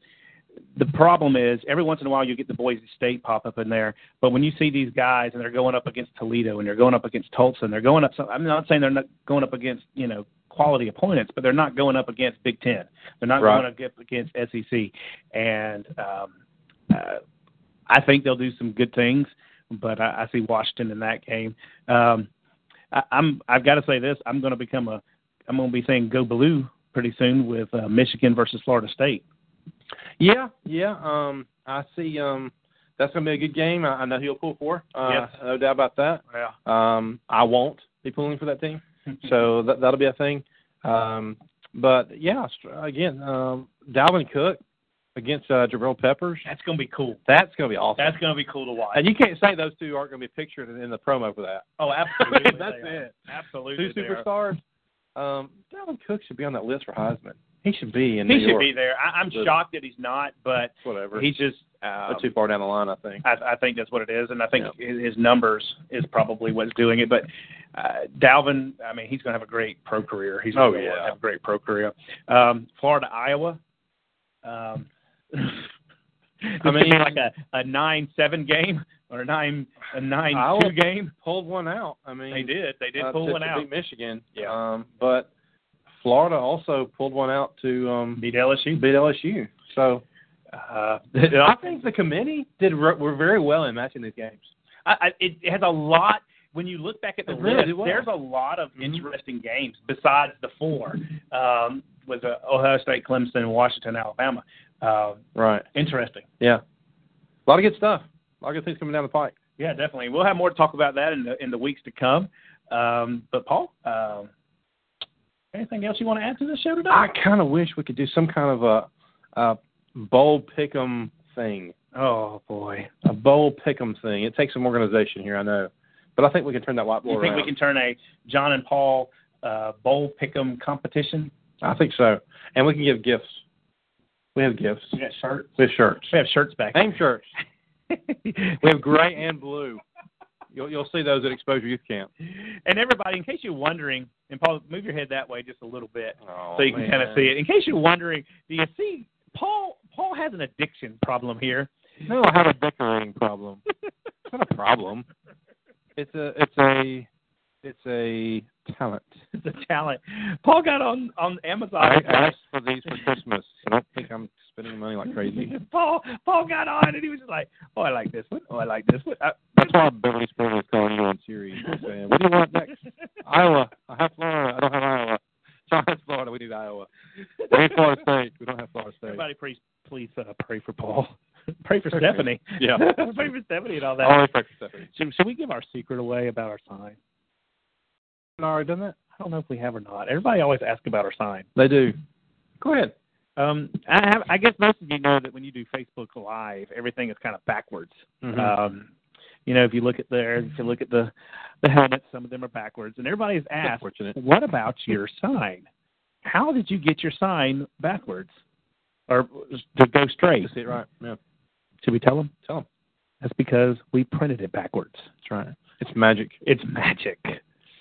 The problem is every once in a while you get the Boise State pop up in there, but when you see these guys and they're going up against Toledo and they're going up against Tulsa and they're going up, some, I'm not saying they're not going up against you know quality opponents, but they're not going up against Big Ten. They're not Right. going up against SEC, and um, uh, I think they'll do some good things. But I, I see Washington in that game. Um, I, I'm I've got to say this. I'm going to become a I'm going to be saying go blue pretty soon with uh, Michigan versus Florida State. Yeah, yeah. Um, I see. Um, that's going to be a good game. I, I know he'll pull for. Uh, Yes. No doubt about that. Yeah. Um, I won't be pulling for that team, so that that'll be a thing. Um, but yeah, str- again, um, Dalvin Cook against uh, Jabril Peppers. That's going to be cool. That's going to be awesome. That's going to be cool to watch. and you can't say those two aren't going to be pictured in, in the promo for that. oh, absolutely. That's it. Absolutely. Two superstars. Um, Dalvin Cook should be on that list for Heisman. He should be in He New should York. be there. I, I'm But- shocked that he's not, but Whatever. he's just. Um, too far down the line, I think. I, I think that's what it is, and I think his his numbers is probably what's doing it. But uh, Dalvin, I mean, he's going to have a great pro career. He's Oh, going to yeah. have a great pro career. Um, Florida, Iowa. Um, I mean, like a, a nine seven game or a nine a nine Iowa two game. pulled one out. I mean, They did. They did uh, pull to, one to out. beat Michigan. Yeah. Um, but Florida also pulled one out to um, Beat LSU. beat LSU. So Uh, I think the committee did re- were very well in matching these games. I, I, it has a lot. When you look back at the It list, well. there's a lot of Mhm. interesting games besides the four. Um, with uh, Ohio State, Clemson, Washington, Alabama. Uh, Right. interesting. Yeah. A lot of good stuff. A lot of good things coming down the pike. Yeah, definitely. We'll have more to talk about that in the in the weeks to come. Um, but Paul, um, anything else you want to add to the show today? I kind of wish we could do some kind of a, a bowl pick'em thing. oh boy, A bowl pick'em thing. It takes some organization here, I know, but I think we can turn that whiteboard you think around. we can turn a John and Paul uh, bowl pick'em competition? I think so, and we can give gifts. We have gifts. We have shirts. We have shirts. We have shirts back. Name shirts. we have gray and blue. You'll you'll see those at Exposure Youth Camp. And everybody, in case you're wondering, and Paul, move your head that way just a little bit Oh, so you can kind of see it. In case you're wondering, do you see Paul? Paul has an addiction problem here. No, I have a decorating problem. it's not a problem. It's a it's a it's a talent. It's a talent. Paul got on on Amazon. I asked for these for Christmas. I don't think I'm spending money like crazy. Paul Paul got on and he was just like, "Oh, I like this one. Oh, I like this one." I, That's why Beverly Springs is calling you on series. Saying, what do you want next? Iowa. I have Florida. I don't have Iowa. John has Florida. We need Iowa. We need Florida State. We don't have Florida State. everybody, please please uh, pray for Paul. pray for Stephanie. Yeah. pray for Stephanie and all that. Always pray for Stephanie. Should, should we give our secret away about our sign? Haven't already done that? I don't know if we have or not. Everybody always asks about our sign. They do. Go ahead. Um, I have. I guess most of you know that when you do Facebook Live, everything is kind of backwards. Mhm. Um, you know, if you look at there, if you look at the the helmets, some of them are backwards, and everybody's asked, "What about your sign?" how did you get your sign backwards or to go straight? To see it right. Yeah. Should we tell them? Tell them. That's because we printed it backwards. That's right. It's magic. It's magic.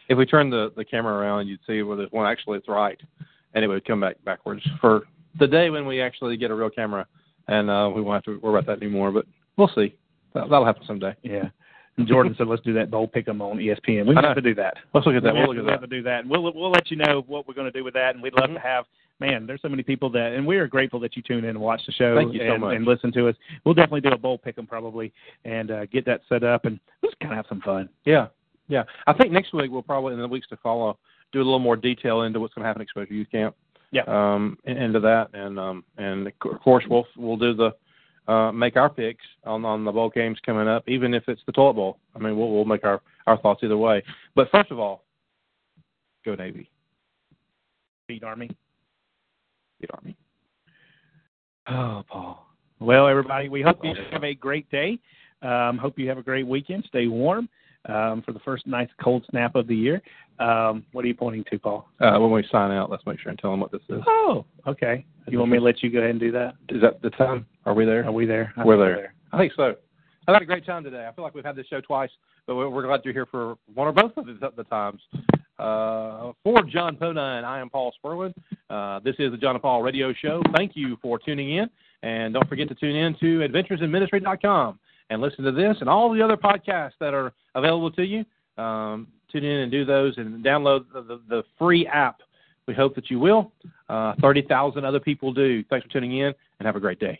If we turn the the camera around, you'd see where there's one actually it's right, and it would come back backwards for the day when we actually get a real camera, and uh, we won't have to worry about that anymore. But we'll see. That, that'll happen someday. Yeah. And Jordan said, "Let's do that bowl pick'em on ESPN." We have to do that. Let's look at that. We We'll have, look we at have that. to do that. And we'll we'll let you know what we're going to do with that. And we'd love Mhm. to have. Man, there's so many people that, and we are grateful that you tune in and watch the show Thank you so and, much. and listen to us. We'll definitely do a bowl pick'em probably and uh, get that set up and just kind of have some fun. Yeah, yeah. I think next week we'll probably in the weeks to follow do a little more detail into what's going to happen at Exposure Youth Camp. Yeah. Um, into that, and um, and of course we'll we'll do the uh, make our picks on on the bowl games coming up, even if it's the toilet bowl. I mean, we'll we'll make our our thoughts either way. But first of all, go Navy, Beat Army. beat Army. Oh, Paul. Well, everybody, we hope you have a great day. Um, hope you have a great weekend. Stay warm um, for the first nice cold snap of the year. Um, what are you pointing to, Paul? Uh, when we sign out, let's make sure and tell them what this is. Oh, okay. You want me to let you go ahead and do that? Is that the time? Are we there? Are we there? I We're think there. I think so. I've had a great time today. I feel like we've had this show twice, but we're, glad you're here for one or both of the, the times. Uh, for John Podine, I am Paul Spurlin. Uh, this is the John and Paul Radio Show. Thank you for tuning in, and don't forget to tune in to AdventuresInMinistry.com and listen to this and all the other podcasts that are available to you. Um, tune in and do those, and download the, the, the free app. We hope that you will. Uh, Thirty thousand other people do. Thanks for tuning in, and have a great day.